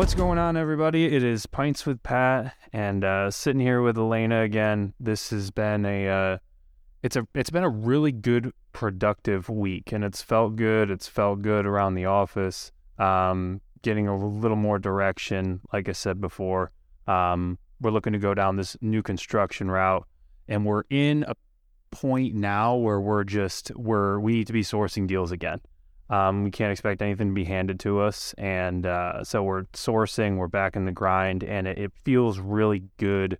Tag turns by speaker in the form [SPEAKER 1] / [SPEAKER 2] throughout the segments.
[SPEAKER 1] What's going on, everybody? It is Pints with Pat, and uh, sitting here with Elena again. This has been a, uh, it's a, it's been a really good, productive week, and it's felt good. It's felt good around the office. Um, getting a little more direction, like I said before. Um, we're looking to go down this new construction route, and we're in a point now where we're just where we need to be sourcing deals again. Um, we can't expect anything to be handed to us, and uh, so we're sourcing. We're back in the grind, and it, it feels really good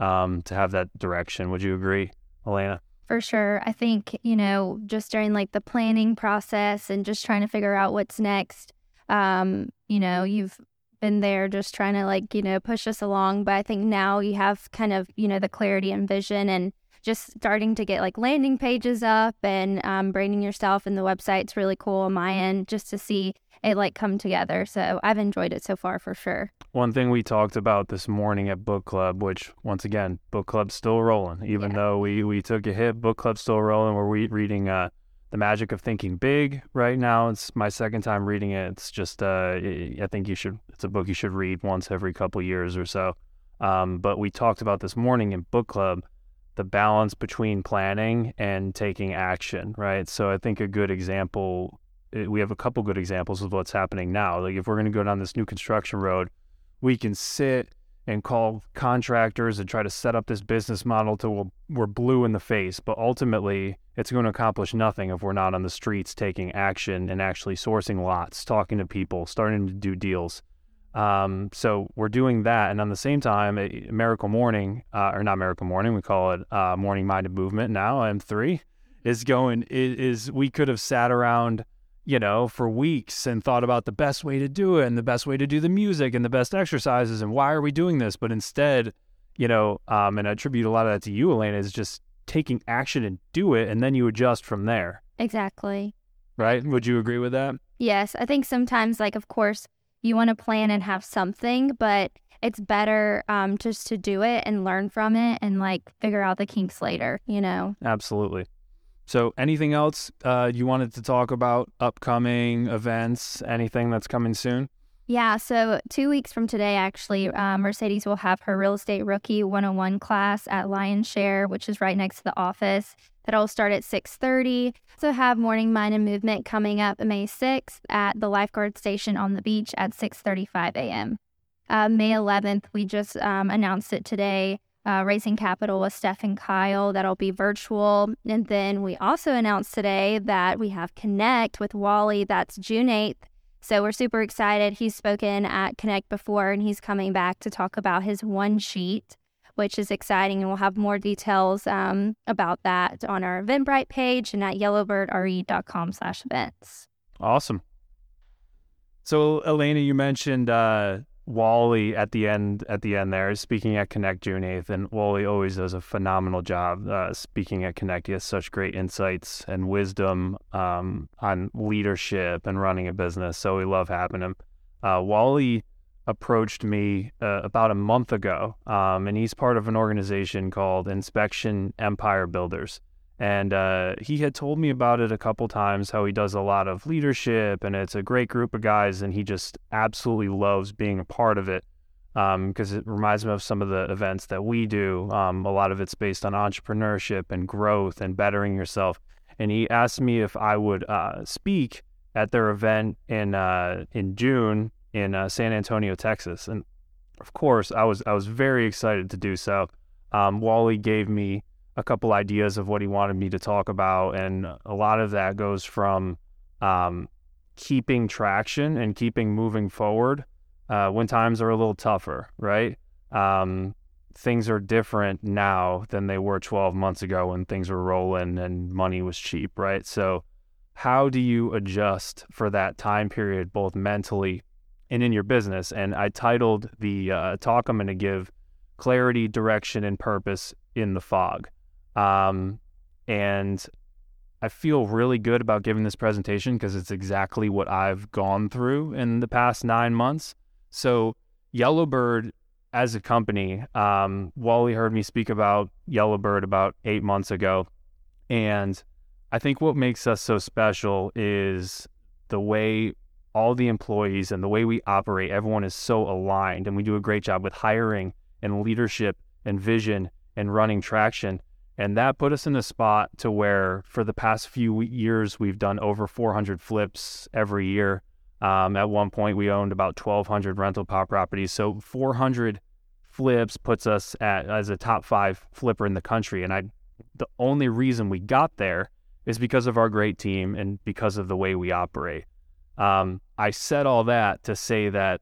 [SPEAKER 1] um, to have that direction. Would you agree, Elena?
[SPEAKER 2] For sure. I think, you know, just during like the planning process and just trying to figure out what's next, um, you know, you've been there just trying to like, you know, push us along. But I think now you have kind of, you know, the clarity and vision and just starting to get like landing pages up and um, branding yourself and the website's really cool on my end just to see it like come together. So I've enjoyed it so far for sure.
[SPEAKER 1] One thing we talked about this morning at book club, which once again, book club's still rolling, even yeah. though we we took a hit. Book club's still rolling. We're re- reading uh, the Magic of Thinking Big right now. It's my second time reading it. It's just uh, I think you should. It's a book you should read once every couple years or so. Um, but we talked about this morning in book club the balance between planning and taking action, right? So I think a good example, eh, we have a couple good examples of what's happening now. Like if we're going to go down this new construction road, we can sit and call contractors and try to set up this business model till we're blue in the face. But ultimately, it's going to accomplish nothing if we're not on the streets taking action and actually sourcing lots, talking to people, starting to do deals. Um, so we're doing that, and on the same time, a Miracle Morning, uh, or not Miracle Morning, we call it uh, Morning Minded Movement now. M three is going is we could have sat around, you know, for weeks and thought about the best way to do it and the best way to do the music and the best exercises and why are we doing this? But instead, you know, um, and I attribute a lot of that to you, Elena, is just taking action and do it, and then you adjust from there.
[SPEAKER 2] Exactly.
[SPEAKER 1] Right? Would you agree with that?
[SPEAKER 2] Yes, I think sometimes, like, of course you want to plan and have something, but it's better um, just to do it and learn from it and like figure out the kinks later, you know?
[SPEAKER 1] Absolutely. So, anything else uh, you wanted to talk about? Upcoming events, anything that's coming soon?
[SPEAKER 2] Yeah, so two weeks from today, actually, uh, Mercedes will have her real estate rookie 101 class at Lion Share, which is right next to the office. That'll start at 6:30. So have Morning Mind and Movement coming up May 6th at the lifeguard station on the beach at 6:35 a.m. Uh, May 11th, we just um, announced it today. Uh, raising capital with Steph and Kyle. That'll be virtual. And then we also announced today that we have Connect with Wally. That's June 8th so we're super excited. He's spoken at Connect before and he's coming back to talk about his one sheet, which is exciting. And we'll have more details um, about that on our Eventbrite page and at yellowbirdre.com slash events.
[SPEAKER 1] Awesome. So Elena, you mentioned uh, Wally at the end at the end there speaking at Connect June 8th and Wally always does a phenomenal job uh, speaking at Connect. He has such great insights and wisdom um, on leadership and running a business. So we love having him. Uh, Wally approached me uh, about a month ago um, and he's part of an organization called Inspection Empire Builders. And uh, he had told me about it a couple times, how he does a lot of leadership and it's a great group of guys, and he just absolutely loves being a part of it because um, it reminds me of some of the events that we do. Um, a lot of it's based on entrepreneurship and growth and bettering yourself. And he asked me if I would uh, speak at their event in uh, in June in uh, San Antonio, Texas, and of course, I was I was very excited to do so. Um, Wally gave me a couple ideas of what he wanted me to talk about, and a lot of that goes from um, keeping traction and keeping moving forward uh, when times are a little tougher, right? Um, things are different now than they were 12 months ago when things were rolling and money was cheap, right? So, how do you adjust for that time period, both mentally and in your business? And I titled the uh, talk I'm going to give Clarity, Direction, and Purpose in the Fog. Um, and I feel really good about giving this presentation because it's exactly what I've gone through in the past nine months. So, Yellowbird as a company, um, Wally heard me speak about Yellowbird about eight months ago. And I think what makes us so special is the way all the employees and the way we operate, everyone is so aligned and we do a great job with hiring and leadership and vision and running traction. And that put us in a spot to where for the past few years, we've done over 400 flips every year. Um, at one point, we owned about 1,200 rental pop properties. So 400 flips puts us at as a top five flipper in the country. And I, the only reason we got there is because of our great team and because of the way we operate. Um, I said all that to say that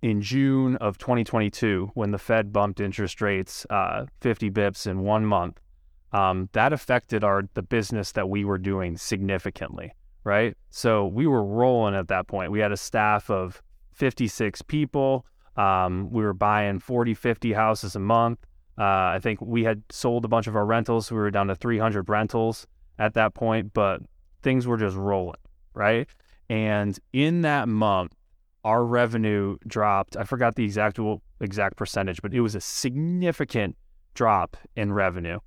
[SPEAKER 1] in June of 2022, when the Fed bumped interest rates uh, 50 bips in one month, um, that affected our the business that we were doing significantly, right? So we were rolling at that point. We had a staff of 56 people. Um, we were buying 40, 50 houses a month. Uh, I think we had sold a bunch of our rentals. We were down to 300 rentals at that point, but things were just rolling, right? And in that month, our revenue dropped. I forgot the exact exact percentage, but it was a significant drop in revenue.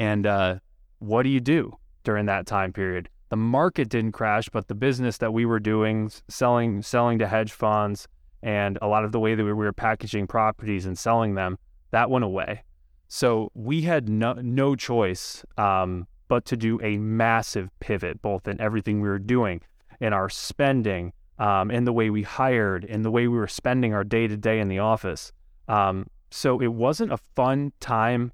[SPEAKER 1] And uh, what do you do during that time period? The market didn't crash, but the business that we were doing, selling selling to hedge funds, and a lot of the way that we were packaging properties and selling them, that went away. So we had no no choice um, but to do a massive pivot, both in everything we were doing, in our spending, um, in the way we hired, in the way we were spending our day to day in the office. Um, so it wasn't a fun time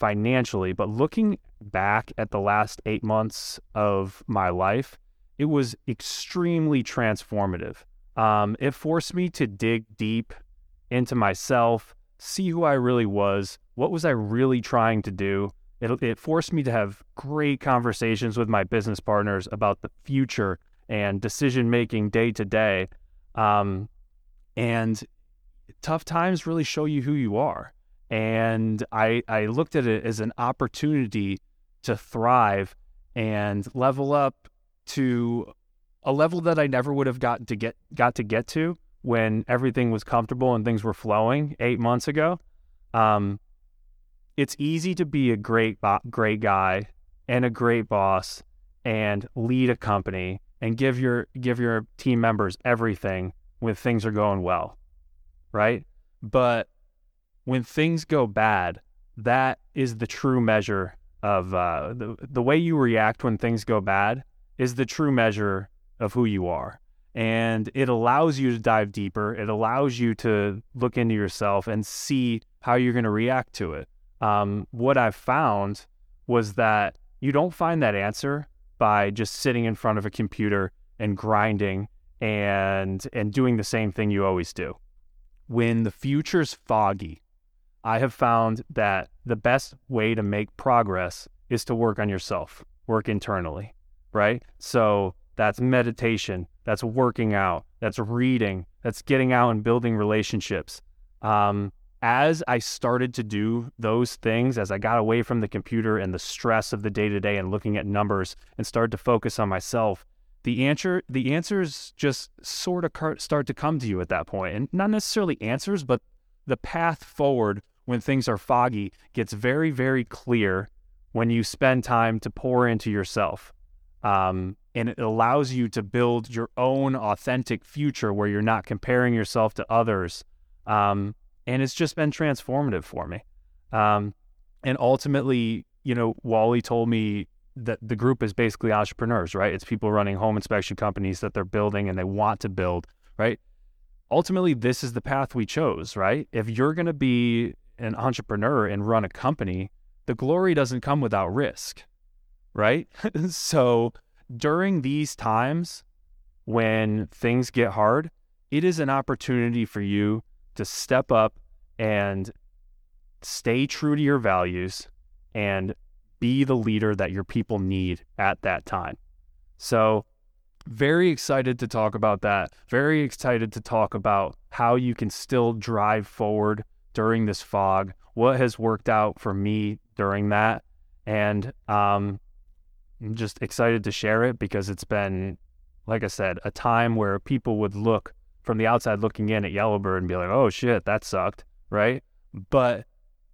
[SPEAKER 1] financially, but looking back at the last eight months of my life, it was extremely transformative. Um, it forced me to dig deep into myself, see who I really was, what was I really trying to do. It, it forced me to have great conversations with my business partners about the future and decision making day to day. Um, and tough times really show you who you are. And I, I looked at it as an opportunity to thrive and level up to a level that I never would have got to get got to get to when everything was comfortable and things were flowing eight months ago. Um, it's easy to be a great great guy and a great boss and lead a company and give your give your team members everything when things are going well, right? But when things go bad, that is the true measure of uh, the the way you react when things go bad is the true measure of who you are. And it allows you to dive deeper. It allows you to look into yourself and see how you're going to react to it. Um, what I've found was that you don't find that answer by just sitting in front of a computer and grinding and and doing the same thing you always do. When the future's foggy, I have found that the best way to make progress is to work on yourself, work internally, right? So that's meditation, that's working out, that's reading, that's getting out and building relationships. Um, as I started to do those things, as I got away from the computer and the stress of the day to day and looking at numbers and started to focus on myself, the answer the answers just sort of start to come to you at that point, and not necessarily answers, but the path forward when things are foggy gets very very clear when you spend time to pour into yourself. Um, and it allows you to build your own authentic future where you're not comparing yourself to others. Um, and it's just been transformative for me. Um, and ultimately, you know, Wally told me that the group is basically entrepreneurs, right? It's people running home inspection companies that they're building and they want to build, right? Ultimately, this is the path we chose, right? If you're going to be an entrepreneur and run a company, the glory doesn't come without risk, right? so during these times when things get hard, it is an opportunity for you to step up and stay true to your values and be the leader that your people need at that time. So, very excited to talk about that. Very excited to talk about how you can still drive forward during this fog, what has worked out for me during that. And um, I'm just excited to share it because it's been, like I said, a time where people would look from the outside looking in at Yellowbird and be like, oh shit, that sucked, right? But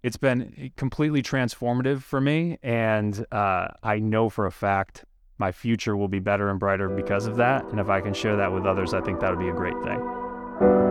[SPEAKER 1] it's been completely transformative for me. And uh, I know for a fact my future will be better and brighter because of that. And if I can share that with others, I think that would be a great thing.